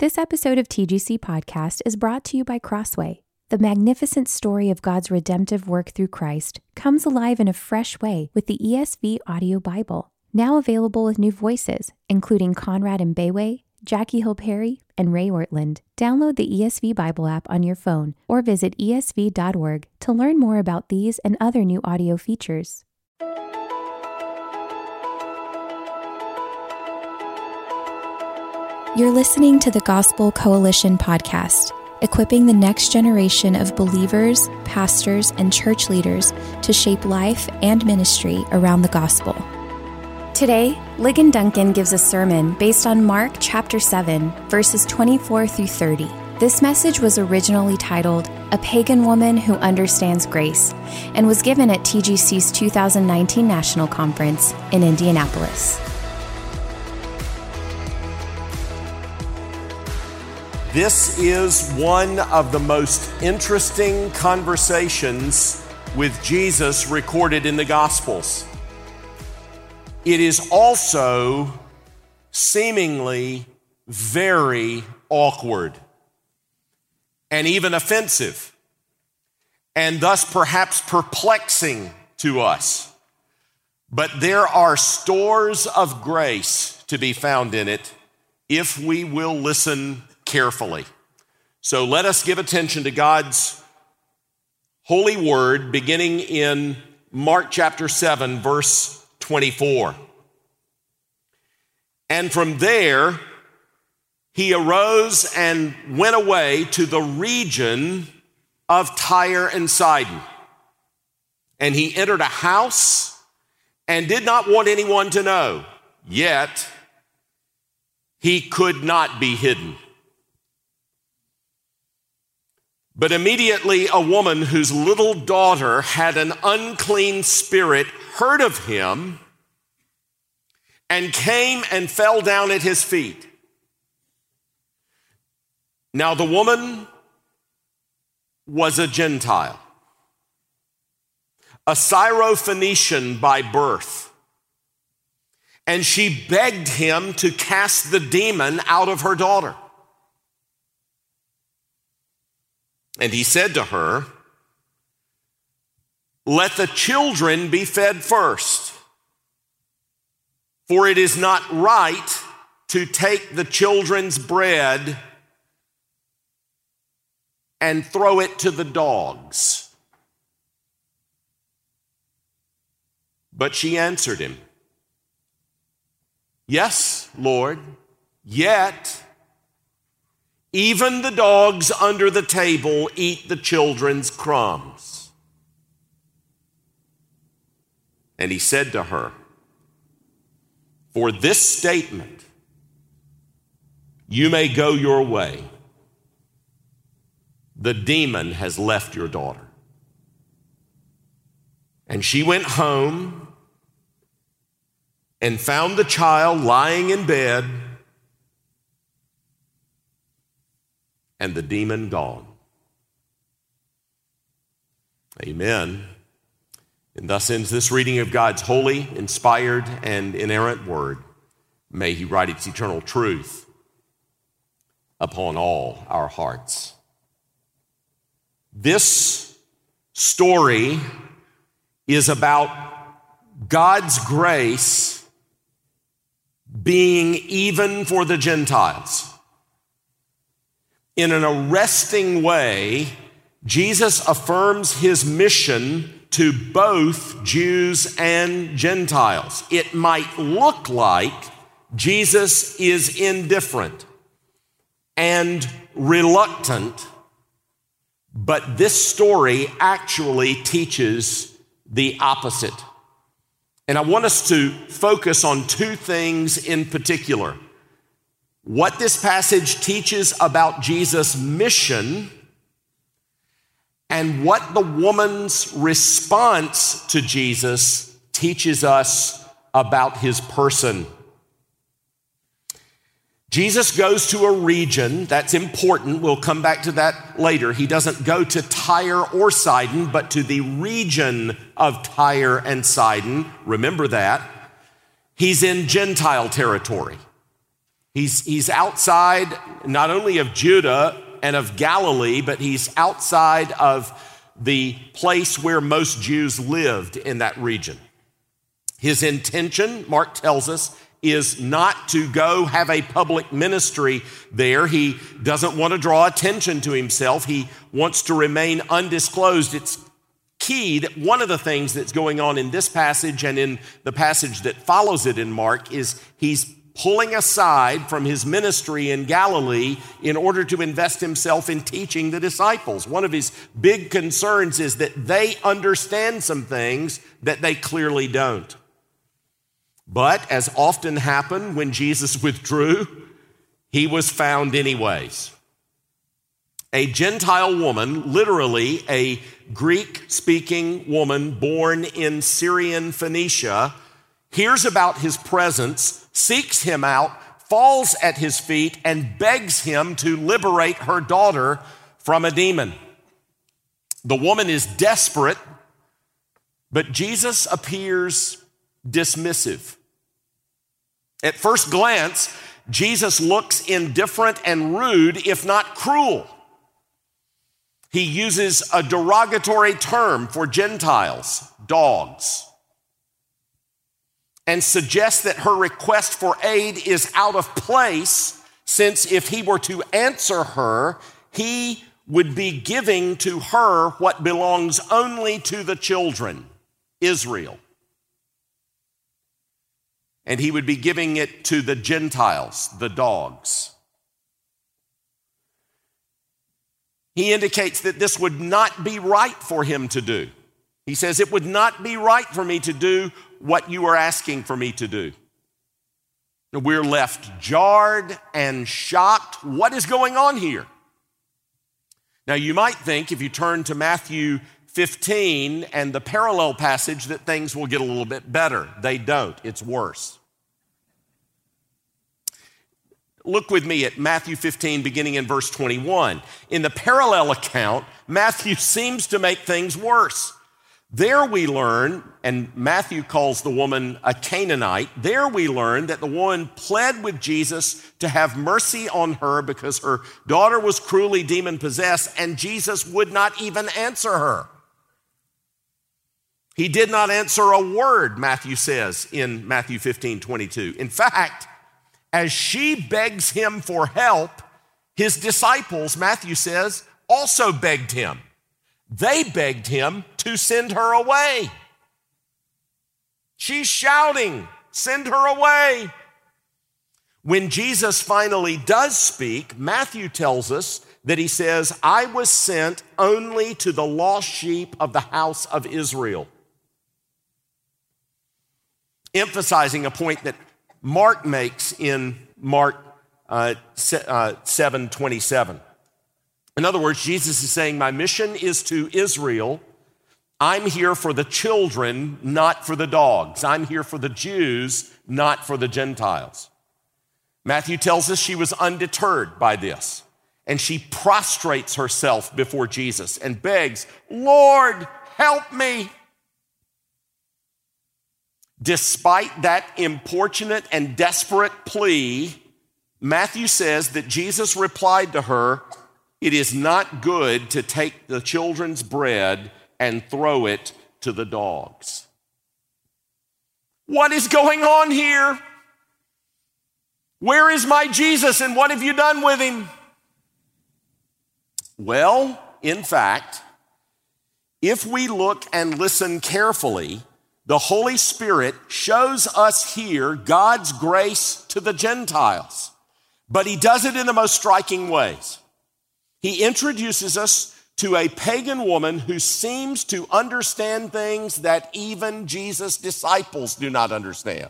This episode of TGC Podcast is brought to you by Crossway. The magnificent story of God's redemptive work through Christ comes alive in a fresh way with the ESV Audio Bible, now available with new voices, including Conrad Mbewe, Jackie Hill Perry, and Ray Ortlund. Download the ESV Bible app on your phone or visit esv.org to learn more about these and other new audio features. You're listening to the Gospel Coalition podcast, equipping the next generation of believers, pastors, and church leaders to shape life and ministry around the gospel. Today, Ligon Duncan gives a sermon based on Mark chapter 7, verses 24 through 30. This message was originally titled A Pagan Woman Who Understands Grace and was given at TGC's 2019 National Conference in Indianapolis. This is one of the most interesting conversations with Jesus recorded in the Gospels. It is also seemingly very awkward and even offensive, and thus perhaps perplexing to us. But there are stores of grace to be found in it if we will listen carefully. So let us give attention to God's holy word beginning in Mark chapter 7, verse 24. And from there, he arose and went away to the region of Tyre and Sidon. And he entered a house and did not want anyone to know, yet he could not be hidden. But immediately a woman whose little daughter had an unclean spirit heard of him and came and fell down at his feet. Now the woman was a Gentile, a Syrophoenician by birth. And she begged him to cast the demon out of her daughter. And he said to her, Let the children be fed first, for it is not right to take the children's bread and throw it to the dogs. But she answered him, Yes, Lord, yet even the dogs under the table eat the children's crumbs. And he said to her, For this statement, you may go your way. The demon has left your daughter. And she went home and found the child lying in bed and the demon gone. Amen. And thus ends this reading of God's holy, inspired, and inerrant word. May He write its eternal truth upon all our hearts. This story is about God's grace being even for the Gentiles. In an arresting way, Jesus affirms his mission to both Jews and Gentiles. It might look like Jesus is indifferent and reluctant, but this story actually teaches the opposite. And I want us to focus on two things in particular. What this passage teaches about Jesus' mission and what the woman's response to Jesus teaches us about his person. Jesus goes to a region that's important. We'll come back to that later. He doesn't go to Tyre or Sidon, but to the region of Tyre and Sidon. Remember that. He's in Gentile territory. He's, he's outside not only of Judah and of Galilee, but he's outside of the place where most Jews lived in that region. His intention, Mark tells us, is not to go have a public ministry there. He doesn't want to draw attention to himself. He wants to remain undisclosed. It's key that one of the things that's going on in this passage and in the passage that follows it in Mark is he's pulling aside from his ministry in Galilee in order to invest himself in teaching the disciples. One of his big concerns is that they understand some things that they clearly don't. But as often happened when Jesus withdrew, he was found anyways. A Gentile woman, literally a Greek speaking woman born in Syrian Phoenicia, hears about his presence, seeks him out, falls at his feet, and begs him to liberate her daughter from a demon. The woman is desperate, but Jesus appears dismissive. At first glance, Jesus looks indifferent and rude, if not cruel. He uses a derogatory term for Gentiles, dogs, and suggests that her request for aid is out of place, since if he were to answer her, he would be giving to her what belongs only to the children, Israel and he would be giving it to the Gentiles, the dogs. He indicates that this would not be right for him to do. He says, It would not be right for me to do what you are asking for me to do. We're left jarred and shocked. What is going on here? Now, you might think if you turn to Matthew 15 and the parallel passage that things will get a little bit better. They don't, it's worse. Look with me at Matthew 15, beginning in verse 21. In the parallel account, Matthew seems to make things worse. There we learn, and Matthew calls the woman a Canaanite. There we learn that the woman pled with Jesus to have mercy on her because her daughter was cruelly demon possessed, and Jesus would not even answer her. He did not answer a word, Matthew says in Matthew 15 22. In fact, as she begs him for help, his disciples, Matthew says, also begged him. They begged him to send her away. She's shouting, Send her away. When Jesus finally does speak, Matthew tells us that he says, I was sent only to the lost sheep of the house of Israel emphasizing a point that Mark makes in Mark uh, uh, 7 27. In other words, Jesus is saying, My mission is to Israel. I'm here for the children, not for the dogs. I'm here for the Jews, not for the Gentiles. Matthew tells us she was undeterred by this, and she prostrates herself before Jesus and begs, Lord, help me. Despite that importunate and desperate plea, Matthew says that Jesus replied to her, It is not good to take the children's bread and throw it to the dogs. What is going on here? Where is my Jesus and what have you done with him? Well, in fact, if we look and listen carefully, the Holy Spirit shows us here God's grace to the Gentiles, but he does it in the most striking ways. He introduces us to a pagan woman who seems to understand things that even Jesus' disciples do not understand.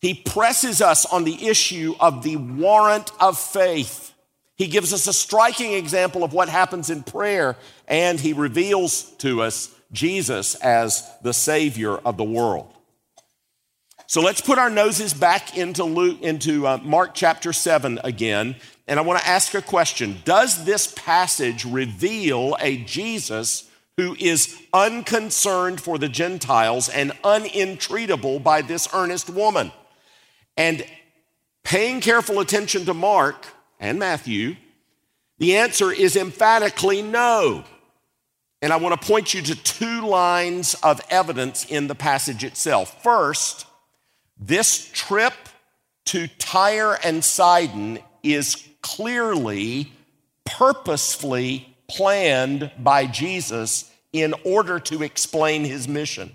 He presses us on the issue of the warrant of faith. He gives us a striking example of what happens in prayer, and he reveals to us Jesus as the Savior of the world. So let's put our noses back into, Luke, into uh, Mark chapter 7 again, and I want to ask a question. Does this passage reveal a Jesus who is unconcerned for the Gentiles and unentreatable by this earnest woman? And paying careful attention to Mark and Matthew, the answer is emphatically no. And I want to point you to two lines of evidence in the passage itself. First, this trip to Tyre and Sidon is clearly, purposefully planned by Jesus in order to explain his mission.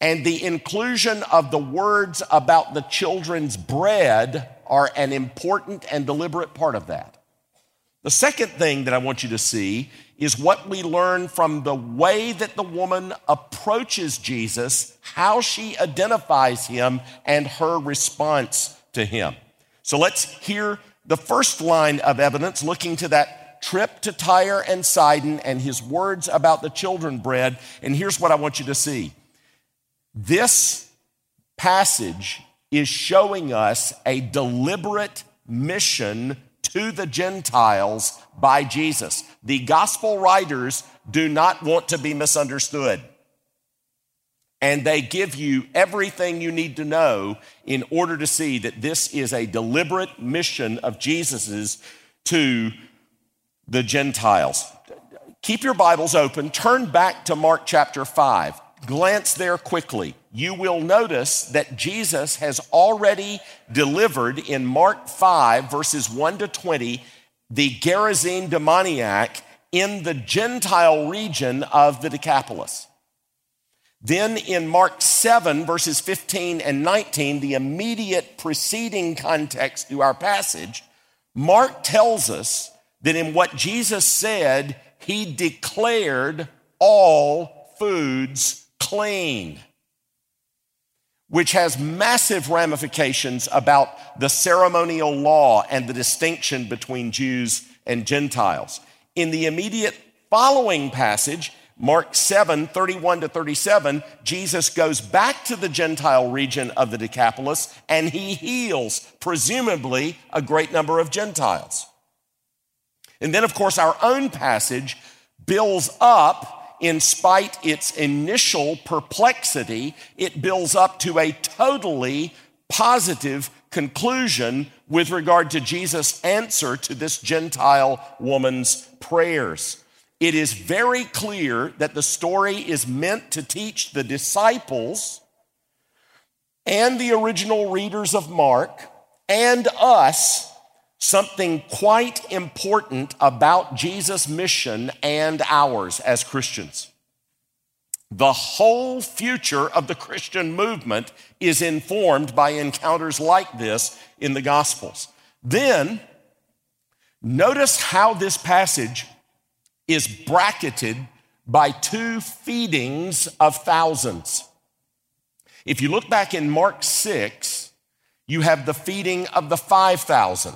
And the inclusion of the words about the children's bread are an important and deliberate part of that. The second thing that I want you to see is what we learn from the way that the woman approaches Jesus, how she identifies him, and her response to him. So let's hear the first line of evidence looking to that trip to Tyre and Sidon and his words about the children bread. And here's what I want you to see this passage is showing us a deliberate mission to the Gentiles by Jesus. The gospel writers do not want to be misunderstood. And they give you everything you need to know in order to see that this is a deliberate mission of Jesus's to the Gentiles. Keep your Bibles open, turn back to Mark chapter 5 glance there quickly, you will notice that Jesus has already delivered in Mark 5, verses 1 to 20, the Gerasene demoniac in the Gentile region of the Decapolis. Then in Mark 7, verses 15 and 19, the immediate preceding context to our passage, Mark tells us that in what Jesus said, he declared all foods clean, which has massive ramifications about the ceremonial law and the distinction between Jews and Gentiles. In the immediate following passage, Mark 7, 31 to 37, Jesus goes back to the Gentile region of the Decapolis and he heals, presumably, a great number of Gentiles. And then, of course, our own passage builds up in spite its initial perplexity, it builds up to a totally positive conclusion with regard to Jesus' answer to this Gentile woman's prayers. It is very clear that the story is meant to teach the disciples and the original readers of Mark and us something quite important about Jesus' mission and ours as Christians. The whole future of the Christian movement is informed by encounters like this in the Gospels. Then, notice how this passage is bracketed by two feedings of thousands. If you look back in Mark 6, you have the feeding of the 5,000.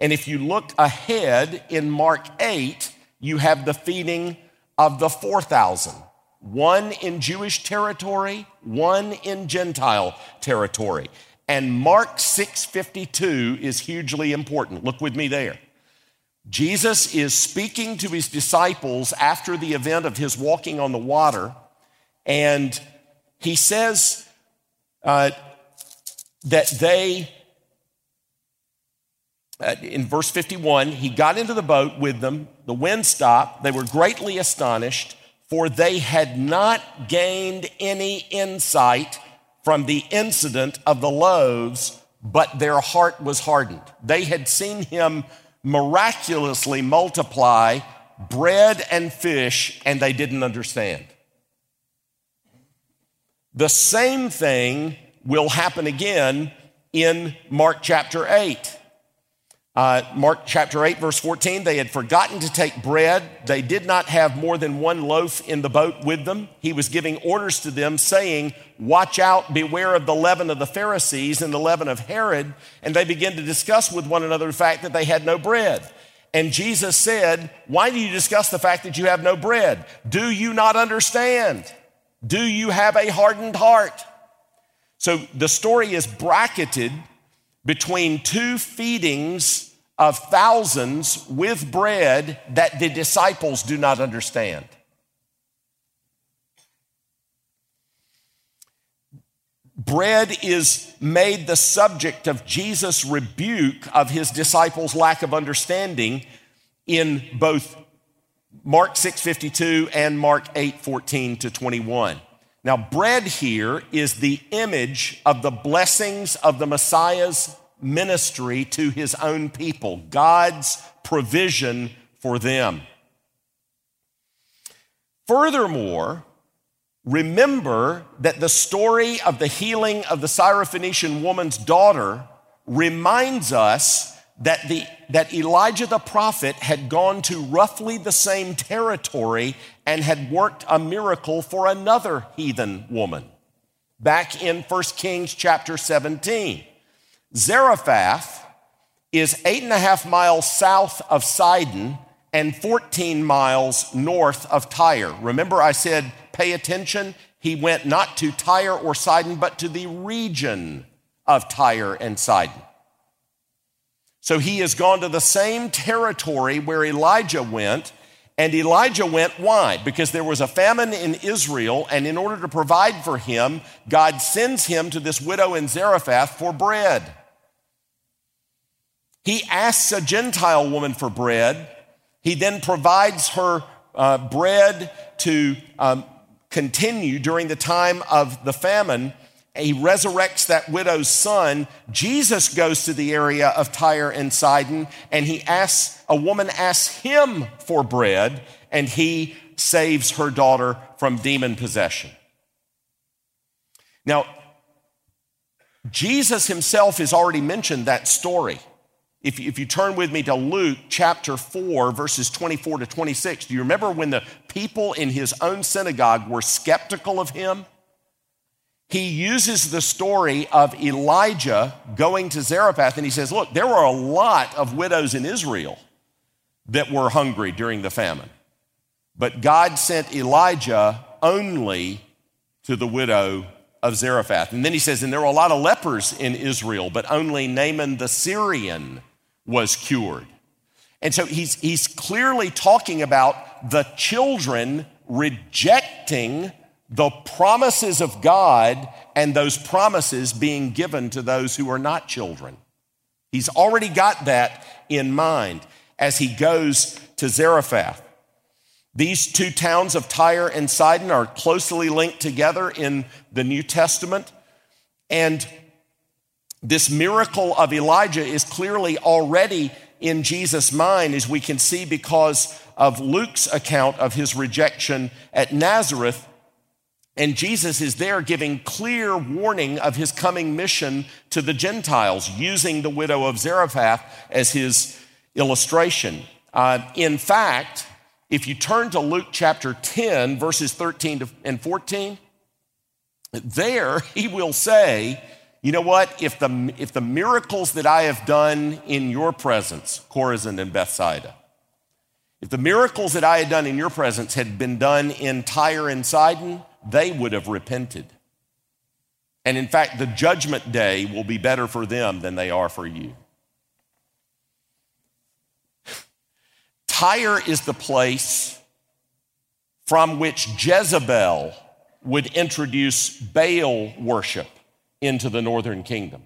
And if you look ahead in Mark 8, you have the feeding of the 4,000 one in Jewish territory, one in Gentile territory. And Mark 6:52 is hugely important. Look with me there. Jesus is speaking to his disciples after the event of his walking on the water, and he says uh, that they uh, in verse 51, he got into the boat with them. The wind stopped. They were greatly astonished, for they had not gained any insight from the incident of the loaves, but their heart was hardened. They had seen him miraculously multiply bread and fish, and they didn't understand. The same thing will happen again in Mark chapter 8. Uh, Mark chapter 8, verse 14, they had forgotten to take bread. They did not have more than one loaf in the boat with them. He was giving orders to them, saying, Watch out, beware of the leaven of the Pharisees and the leaven of Herod. And they begin to discuss with one another the fact that they had no bread. And Jesus said, Why do you discuss the fact that you have no bread? Do you not understand? Do you have a hardened heart? So the story is bracketed between two feedings of thousands with bread that the disciples do not understand. Bread is made the subject of Jesus' rebuke of his disciples' lack of understanding in both Mark 6:52 and Mark 8:14 to 21. Now, bread here is the image of the blessings of the Messiah's ministry to his own people, God's provision for them. Furthermore, remember that the story of the healing of the Syrophoenician woman's daughter reminds us that, the, that Elijah the prophet had gone to roughly the same territory and had worked a miracle for another heathen woman back in 1 Kings chapter 17. Zarephath is eight and a half miles south of Sidon and 14 miles north of Tyre. Remember, I said, pay attention. He went not to Tyre or Sidon, but to the region of Tyre and Sidon. So he has gone to the same territory where Elijah went. And Elijah went, why? Because there was a famine in Israel, and in order to provide for him, God sends him to this widow in Zarephath for bread. He asks a Gentile woman for bread. He then provides her uh, bread to um, continue during the time of the famine he resurrects that widow's son. Jesus goes to the area of Tyre and Sidon, and he asks, a woman asks him for bread, and he saves her daughter from demon possession. Now, Jesus himself has already mentioned that story. If, if you turn with me to Luke chapter 4, verses 24 to 26, do you remember when the people in his own synagogue were skeptical of him? he uses the story of Elijah going to Zarephath and he says, Look, there were a lot of widows in Israel that were hungry during the famine. But God sent Elijah only to the widow of Zarephath. And then he says, And there were a lot of lepers in Israel, but only Naaman the Syrian was cured. And so he's, he's clearly talking about the children rejecting the promises of God and those promises being given to those who are not children. He's already got that in mind as he goes to Zarephath. These two towns of Tyre and Sidon are closely linked together in the New Testament. And this miracle of Elijah is clearly already in Jesus' mind, as we can see because of Luke's account of his rejection at Nazareth and Jesus is there giving clear warning of his coming mission to the Gentiles, using the widow of Zarephath as his illustration. Uh, in fact, if you turn to Luke chapter 10, verses 13 and 14, there he will say, you know what? If the, if the miracles that I have done in your presence, Chorazin and Bethsaida, if the miracles that I had done in your presence had been done in Tyre and Sidon, they would have repented. And in fact, the judgment day will be better for them than they are for you. Tyre is the place from which Jezebel would introduce Baal worship into the northern kingdom.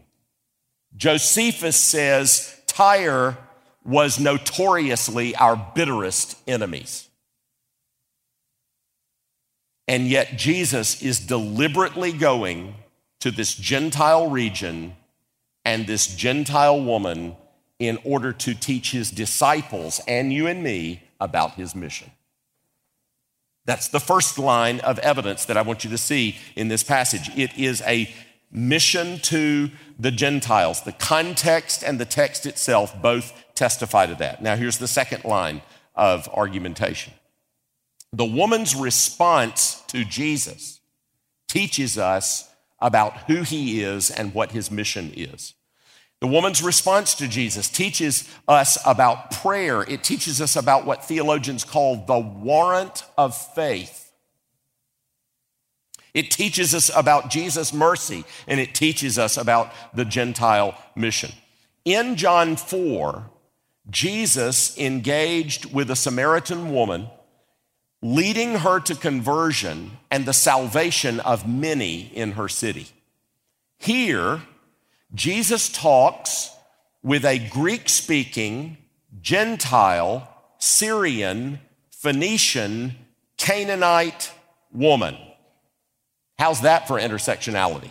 Josephus says Tyre was notoriously our bitterest enemies. And yet, Jesus is deliberately going to this Gentile region and this Gentile woman in order to teach his disciples and you and me about his mission. That's the first line of evidence that I want you to see in this passage. It is a mission to the Gentiles. The context and the text itself both testify to that. Now, here's the second line of argumentation the woman's response to Jesus teaches us about who he is and what his mission is. The woman's response to Jesus teaches us about prayer. It teaches us about what theologians call the warrant of faith. It teaches us about Jesus' mercy and it teaches us about the Gentile mission. In John 4, Jesus engaged with a Samaritan woman, leading her to conversion and the salvation of many in her city. Here, Jesus talks with a Greek speaking, Gentile, Syrian, Phoenician, Canaanite woman. How's that for intersectionality?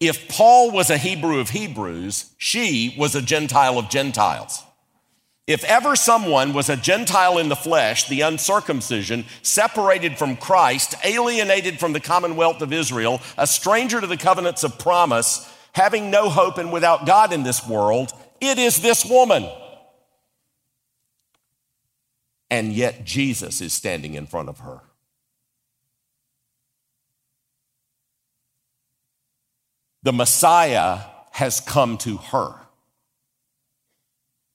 If Paul was a Hebrew of Hebrews, she was a Gentile of Gentiles. If ever someone was a Gentile in the flesh, the uncircumcision, separated from Christ, alienated from the commonwealth of Israel, a stranger to the covenants of promise, having no hope and without God in this world, it is this woman. And yet Jesus is standing in front of her. The Messiah has come to her.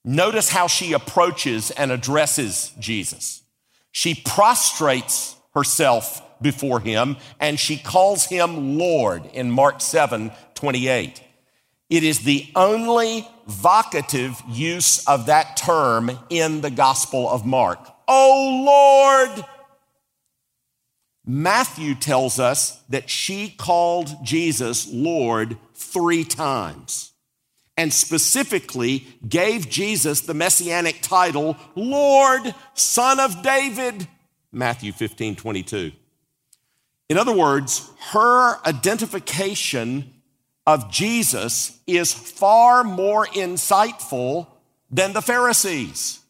Notice how she approaches and addresses Jesus. She prostrates herself before him and she calls him Lord in Mark 7 28. It is the only vocative use of that term in the Gospel of Mark. Oh Lord! Matthew tells us that she called Jesus Lord three times and specifically gave Jesus the messianic title, Lord, Son of David, Matthew 15, 22. In other words, her identification of Jesus is far more insightful than the Pharisees.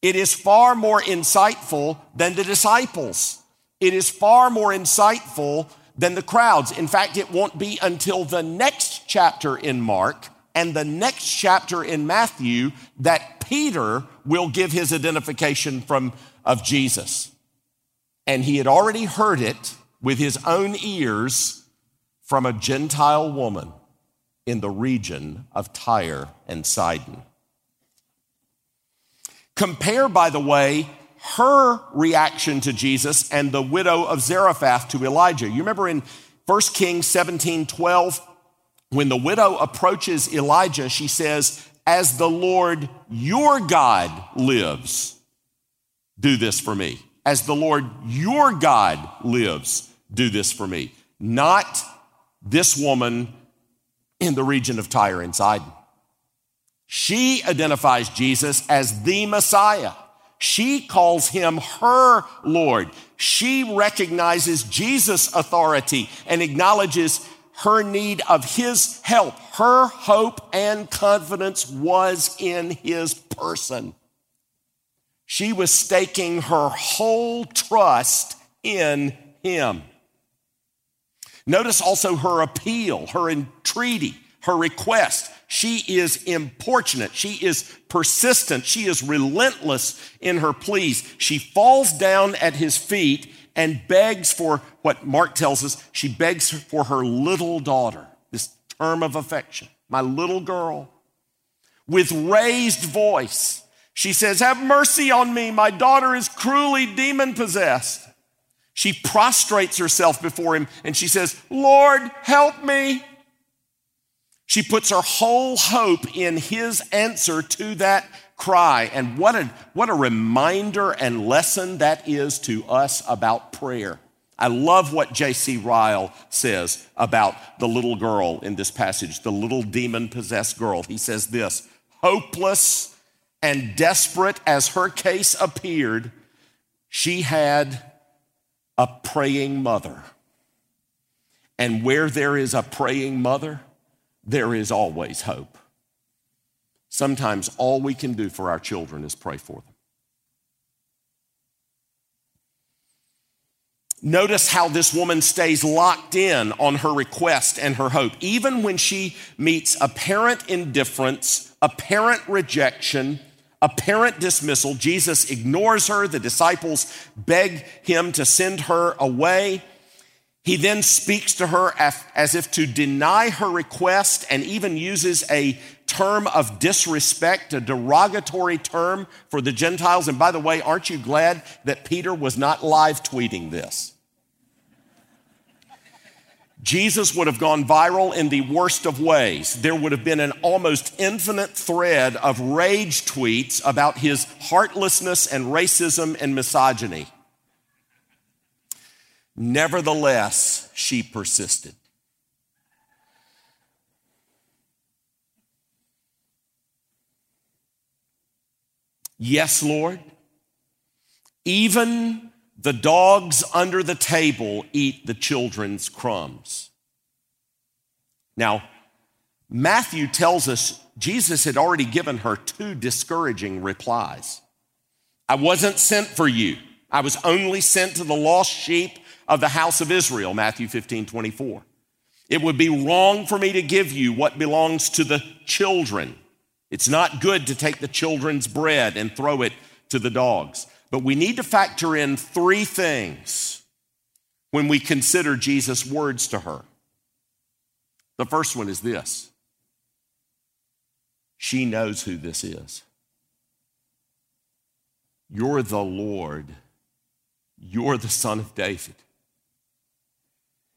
It is far more insightful than the disciples. It is far more insightful than the crowds. In fact, it won't be until the next chapter in Mark and the next chapter in Matthew that Peter will give his identification from, of Jesus. And he had already heard it with his own ears from a Gentile woman in the region of Tyre and Sidon. Compare, by the way, her reaction to Jesus and the widow of Zarephath to Elijah. You remember in 1 Kings 17 12, when the widow approaches Elijah, she says, As the Lord your God lives, do this for me. As the Lord your God lives, do this for me. Not this woman in the region of Tyre and Sidon. She identifies Jesus as the Messiah. She calls him her Lord. She recognizes Jesus' authority and acknowledges her need of his help. Her hope and confidence was in his person. She was staking her whole trust in him. Notice also her appeal, her entreaty, her request. She is importunate. She is persistent. She is relentless in her pleas. She falls down at his feet and begs for what Mark tells us she begs for her little daughter, this term of affection, my little girl. With raised voice, she says, Have mercy on me. My daughter is cruelly demon possessed. She prostrates herself before him and she says, Lord, help me. She puts her whole hope in his answer to that cry. And what a, what a reminder and lesson that is to us about prayer. I love what J.C. Ryle says about the little girl in this passage, the little demon possessed girl. He says this hopeless and desperate as her case appeared, she had a praying mother. And where there is a praying mother, there is always hope. Sometimes all we can do for our children is pray for them. Notice how this woman stays locked in on her request and her hope. Even when she meets apparent indifference, apparent rejection, apparent dismissal, Jesus ignores her. The disciples beg him to send her away. He then speaks to her as if to deny her request and even uses a term of disrespect, a derogatory term for the Gentiles. And by the way, aren't you glad that Peter was not live tweeting this? Jesus would have gone viral in the worst of ways. There would have been an almost infinite thread of rage tweets about his heartlessness and racism and misogyny. Nevertheless, she persisted. Yes, Lord. Even the dogs under the table eat the children's crumbs. Now, Matthew tells us Jesus had already given her two discouraging replies. I wasn't sent for you. I was only sent to the lost sheep of the house of Israel, Matthew 15, 24. It would be wrong for me to give you what belongs to the children. It's not good to take the children's bread and throw it to the dogs. But we need to factor in three things when we consider Jesus' words to her. The first one is this she knows who this is. You're the Lord, you're the Son of David.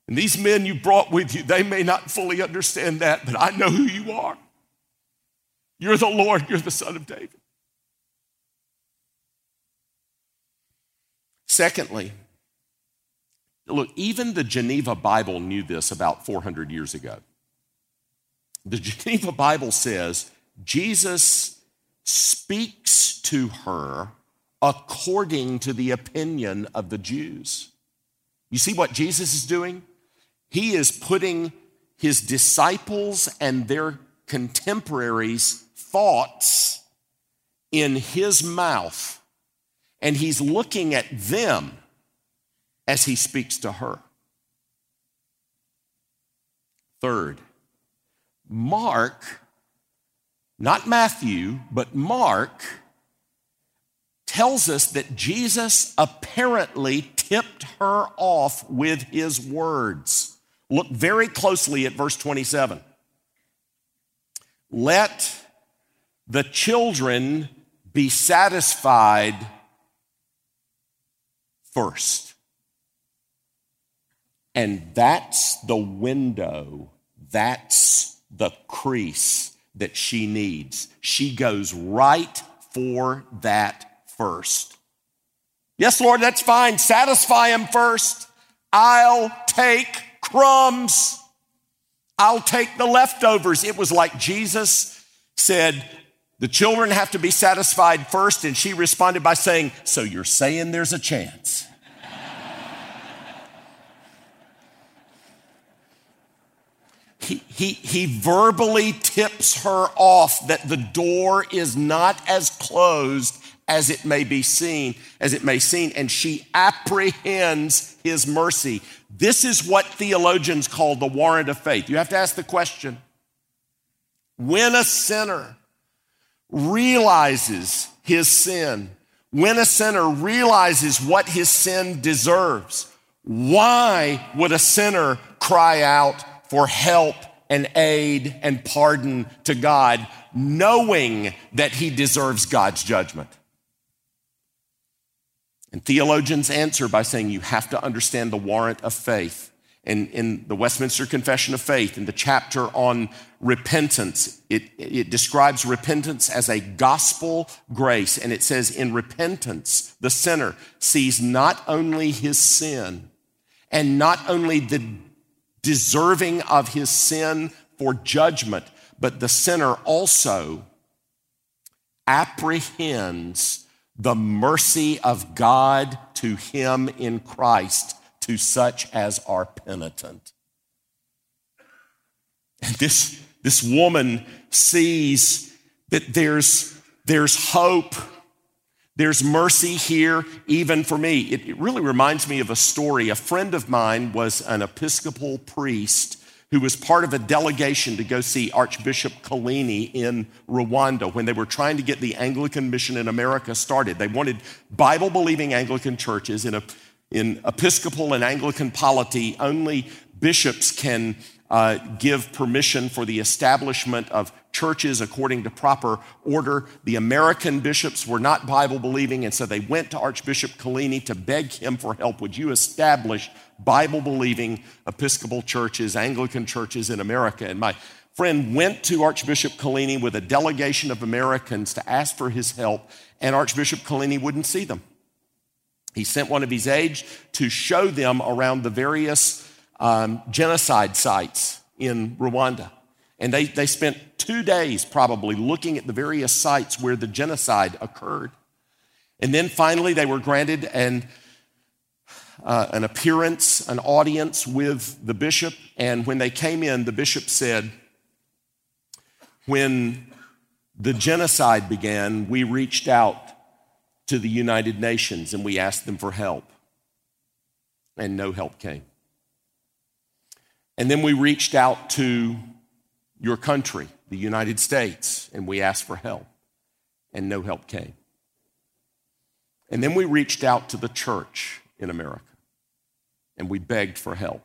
And these men you brought with you, they may not fully understand that, but I know who you are. You're the Lord, you're the Son of David. Secondly, look, even the Geneva Bible knew this about 400 years ago. The Geneva Bible says Jesus speaks to her according to the opinion of the Jews. You see what Jesus is doing? He is putting his disciples and their contemporaries' thoughts in his mouth and he's looking at them as he speaks to her. Third, Mark, not Matthew, but Mark tells us that Jesus apparently tipped her off with his words. Look very closely at verse 27. Let the children be satisfied first. And that's the window, that's the crease that she needs. She goes right for that first. Yes, Lord, that's fine. Satisfy him first. I'll take crumbs. I'll take the leftovers. It was like Jesus said, the children have to be satisfied first. And she responded by saying, So you're saying there's a chance? he, he, he verbally tips her off that the door is not as closed as it may be seen, as it may seem, and she apprehends his mercy. This is what theologians call the warrant of faith. You have to ask the question when a sinner realizes his sin, when a sinner realizes what his sin deserves, why would a sinner cry out for help and aid and pardon to God, knowing that he deserves God's judgment? And theologians answer by saying you have to understand the warrant of faith in, in the Westminster Confession of Faith, in the chapter on repentance, it, it describes repentance as a gospel grace. And it says, in repentance, the sinner sees not only his sin and not only the deserving of his sin for judgment, but the sinner also apprehends the mercy of God to him in Christ to such as are penitent. And this, this woman sees that there's, there's hope, There's mercy here, even for me. It, it, really reminds me of a story. A friend of mine was an Episcopal priest who was part of a delegation to go see Archbishop Kolini in Rwanda when they were trying to get the Anglican mission in America started. They wanted Bible believing Anglican churches in, a, in Episcopal and Anglican polity. Only bishops can uh, give permission for the establishment of churches according to proper order. The American bishops were not Bible believing, and so they went to Archbishop Kolini to beg him for help. Would you establish Bible believing Episcopal churches, Anglican churches in America? And my friend went to Archbishop Kolini with a delegation of Americans to ask for his help, and Archbishop Kolini wouldn't see them. He sent one of his aides to show them around the various um, genocide sites in Rwanda. And they, they spent two days probably looking at the various sites where the genocide occurred. And then finally, they were granted an, uh, an appearance, an audience with the bishop. And when they came in, the bishop said, When the genocide began, we reached out to the United Nations and we asked them for help. And no help came. And then we reached out to your country, the United States, and we asked for help, and no help came. And then we reached out to the church in America, and we begged for help,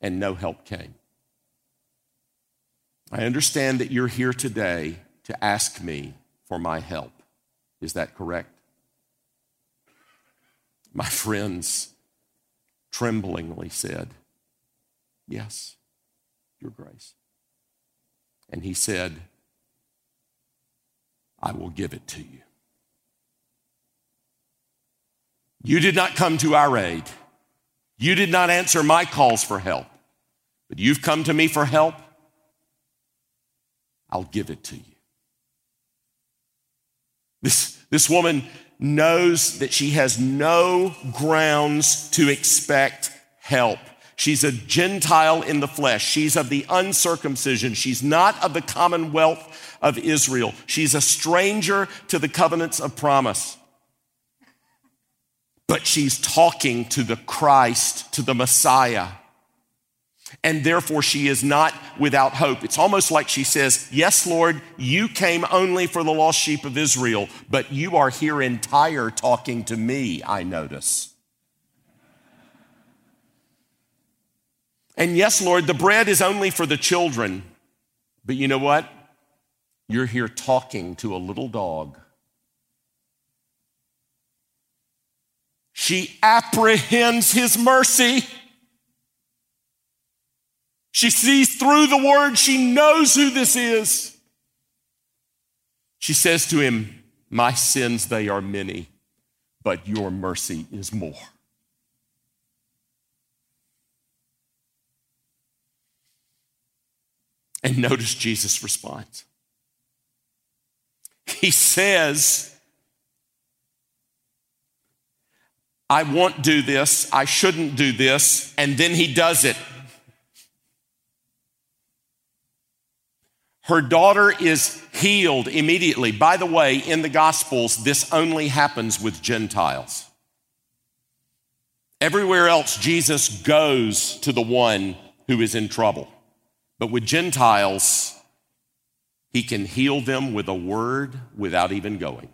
and no help came. I understand that you're here today to ask me for my help. Is that correct? My friends tremblingly said, Yes, your grace. And he said, I will give it to you. You did not come to our aid. You did not answer my calls for help, but you've come to me for help. I'll give it to you. This, this woman knows that she has no grounds to expect help. She's a Gentile in the flesh. She's of the uncircumcision. She's not of the commonwealth of Israel. She's a stranger to the covenants of promise. But she's talking to the Christ, to the Messiah. And therefore, she is not without hope. It's almost like she says, Yes, Lord, you came only for the lost sheep of Israel, but you are here in Tyre talking to me, I notice. And yes, Lord, the bread is only for the children. But you know what? You're here talking to a little dog. She apprehends his mercy. She sees through the word. She knows who this is. She says to him, My sins, they are many, but your mercy is more. And notice Jesus' response. He says, I won't do this, I shouldn't do this, and then he does it. Her daughter is healed immediately. By the way, in the Gospels, this only happens with Gentiles. Everywhere else, Jesus goes to the one who is in trouble. But with Gentiles, he can heal them with a word without even going.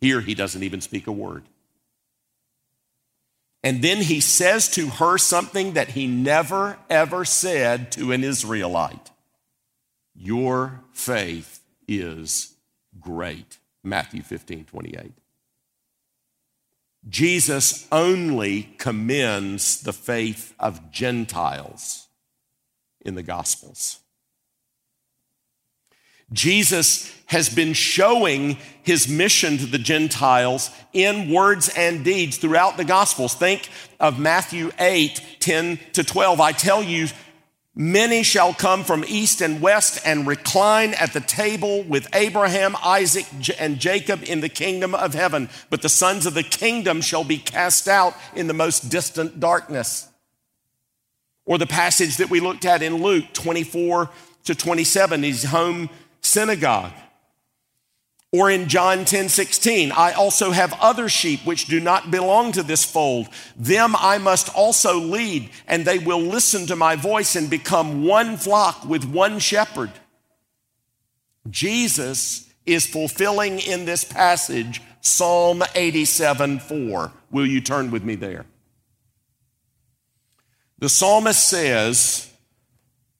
Here, he doesn't even speak a word. And then he says to her something that he never, ever said to an Israelite Your faith is great. Matthew 15, 28. Jesus only commends the faith of Gentiles in the Gospels. Jesus has been showing his mission to the Gentiles in words and deeds throughout the Gospels. Think of Matthew 8, 10 to 12. I tell you, many shall come from east and west and recline at the table with Abraham, Isaac, and Jacob in the kingdom of heaven. But the sons of the kingdom shall be cast out in the most distant darkness. Or the passage that we looked at in Luke 24 to 27, his home synagogue. Or in John 10 16, I also have other sheep which do not belong to this fold. Them I must also lead, and they will listen to my voice and become one flock with one shepherd. Jesus is fulfilling in this passage Psalm 87 4. Will you turn with me there? The psalmist says,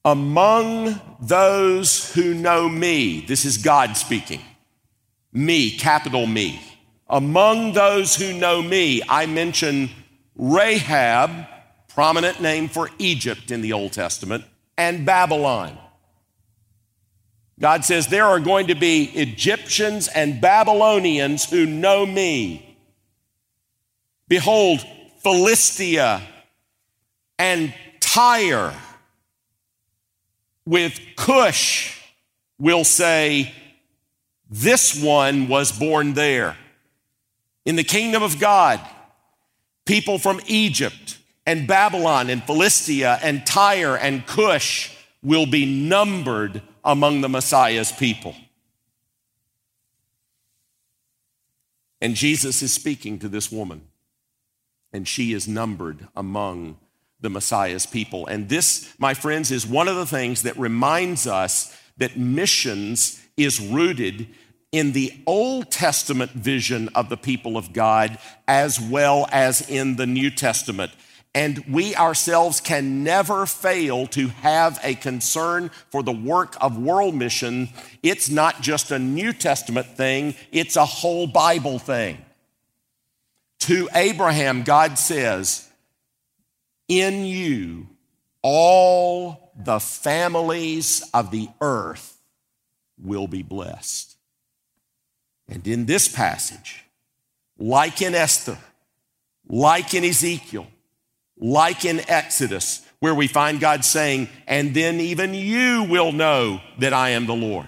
Among those who know me, this is God speaking me, capital Me. Among those who know me, I mention Rahab, prominent name for Egypt in the Old Testament, and Babylon. God says there are going to be Egyptians and Babylonians who know me. Behold, Philistia and Tyre with Cush will say, this one was born there. In the kingdom of God, people from Egypt and Babylon and Philistia and Tyre and Cush will be numbered among the Messiah's people. And Jesus is speaking to this woman, and she is numbered among the Messiah's people. And this, my friends, is one of the things that reminds us that missions is rooted in the Old Testament vision of the people of God as well as in the New Testament. And we ourselves can never fail to have a concern for the work of world mission. It's not just a New Testament thing, it's a whole Bible thing. To Abraham, God says, In you, all the families of the earth will be blessed. And in this passage, like in Esther, like in Ezekiel, like in Exodus, where we find God saying, and then even you will know that I am the Lord.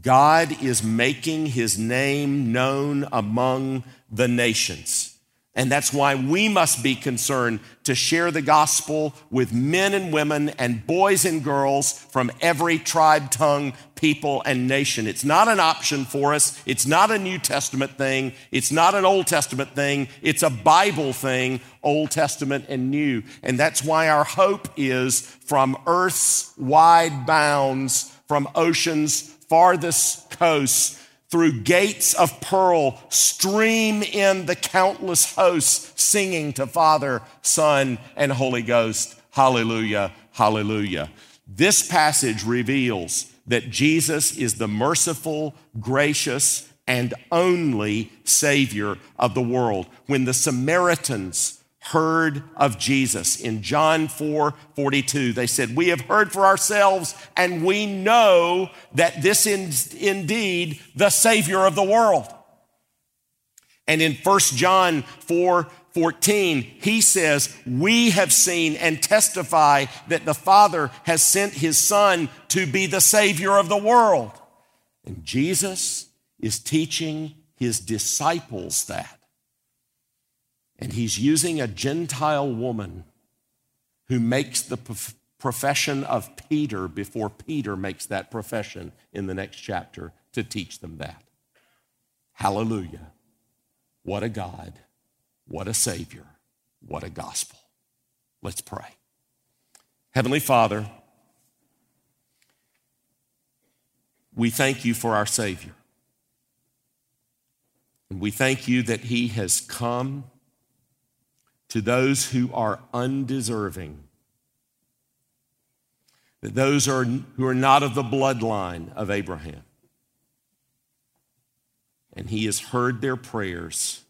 God is making his name known among the nations. And that's why we must be concerned to share the gospel with men and women and boys and girls from every tribe, tongue, people, and nation. It's not an option for us. It's not a New Testament thing. It's not an Old Testament thing. It's a Bible thing, Old Testament and New. And that's why our hope is from earth's wide bounds, from ocean's farthest coasts through gates of pearl stream in the countless hosts singing to Father, Son, and Holy Ghost. Hallelujah, hallelujah. This passage reveals that Jesus is the merciful, gracious, and only Savior of the world. When the Samaritans heard of Jesus. In John 4 42, they said, We have heard for ourselves, and we know that this is indeed the Savior of the world. And in 1 John 4 14, he says, We have seen and testify that the Father has sent his Son to be the Savior of the world. And Jesus is teaching his disciples that. And he's using a Gentile woman who makes the profession of Peter before Peter makes that profession in the next chapter to teach them that. Hallelujah. What a God. What a Savior. What a gospel. Let's pray. Heavenly Father, we thank you for our Savior. And we thank you that He has come to those who are undeserving, that those are, who are not of the bloodline of Abraham. And he has heard their prayers,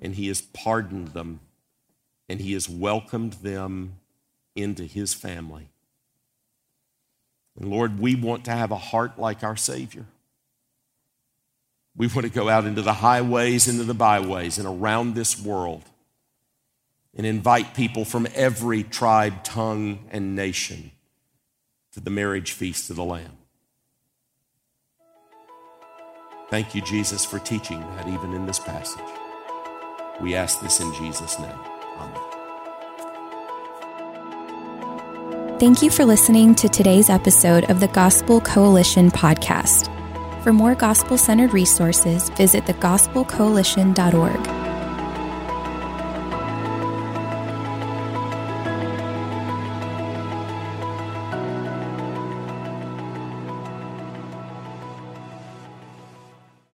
and he has pardoned them, and he has welcomed them into his family. And Lord, we want to have a heart like our Savior. We want to go out into the highways, into the byways, and around this world and invite people from every tribe, tongue, and nation to the marriage feast of the Lamb. Thank you, Jesus, for teaching that even in this passage. We ask this in Jesus' name. Amen. Thank you for listening to today's episode of the Gospel Coalition podcast. For more gospel centered resources, visit thegospelcoalition.org.